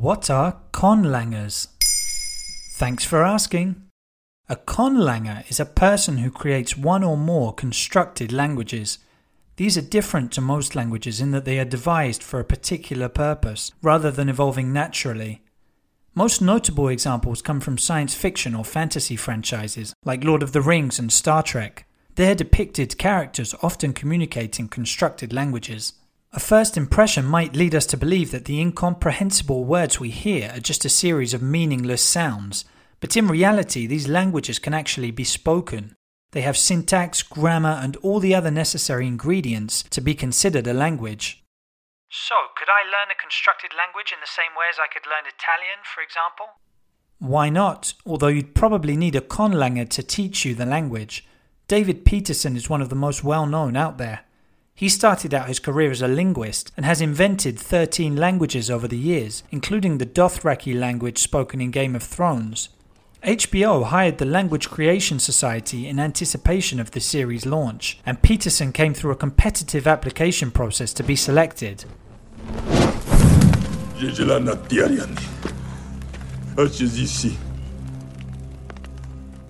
What are conlangers? Thanks for asking. A conlanger is a person who creates one or more constructed languages. These are different to most languages in that they are devised for a particular purpose, rather than evolving naturally. Most notable examples come from science fiction or fantasy franchises, like Lord of the Rings and Star Trek. Their depicted characters often communicate in constructed languages. A first impression might lead us to believe that the incomprehensible words we hear are just a series of meaningless sounds, but in reality, these languages can actually be spoken. They have syntax, grammar, and all the other necessary ingredients to be considered a language. So, could I learn a constructed language in the same way as I could learn Italian, for example? Why not? Although you'd probably need a conlanger to teach you the language. David Peterson is one of the most well known out there. He started out his career as a linguist and has invented 13 languages over the years, including the Dothraki language spoken in Game of Thrones. HBO hired the Language Creation Society in anticipation of the series' launch, and Peterson came through a competitive application process to be selected.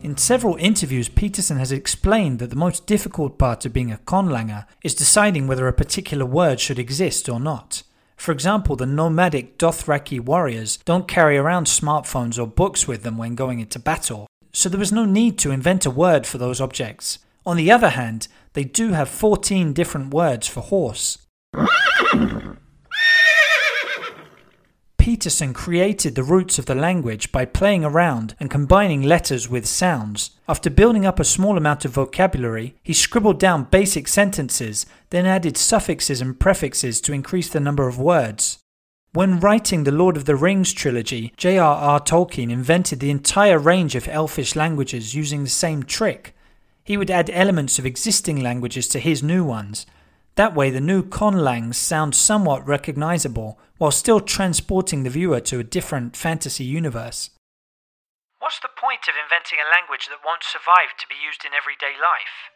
In several interviews, Peterson has explained that the most difficult part of being a conlanger is deciding whether a particular word should exist or not. For example, the nomadic Dothraki warriors don't carry around smartphones or books with them when going into battle, so there was no need to invent a word for those objects. On the other hand, they do have 14 different words for horse. Peterson created the roots of the language by playing around and combining letters with sounds. After building up a small amount of vocabulary, he scribbled down basic sentences, then added suffixes and prefixes to increase the number of words. When writing the Lord of the Rings trilogy, J.R.R. Tolkien invented the entire range of elfish languages using the same trick. He would add elements of existing languages to his new ones. That way, the new conlangs sound somewhat recognizable while still transporting the viewer to a different fantasy universe. What's the point of inventing a language that won't survive to be used in everyday life?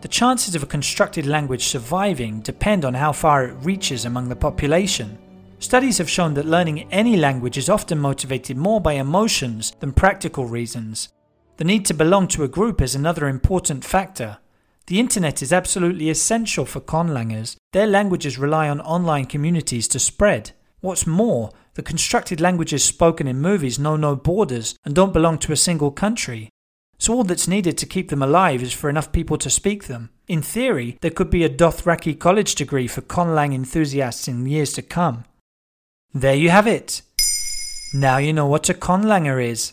The chances of a constructed language surviving depend on how far it reaches among the population. Studies have shown that learning any language is often motivated more by emotions than practical reasons. The need to belong to a group is another important factor. The internet is absolutely essential for conlangers. Their languages rely on online communities to spread. What's more, the constructed languages spoken in movies know no borders and don't belong to a single country. So all that's needed to keep them alive is for enough people to speak them. In theory, there could be a Dothraki college degree for conlang enthusiasts in years to come. There you have it. Now you know what a conlanger is.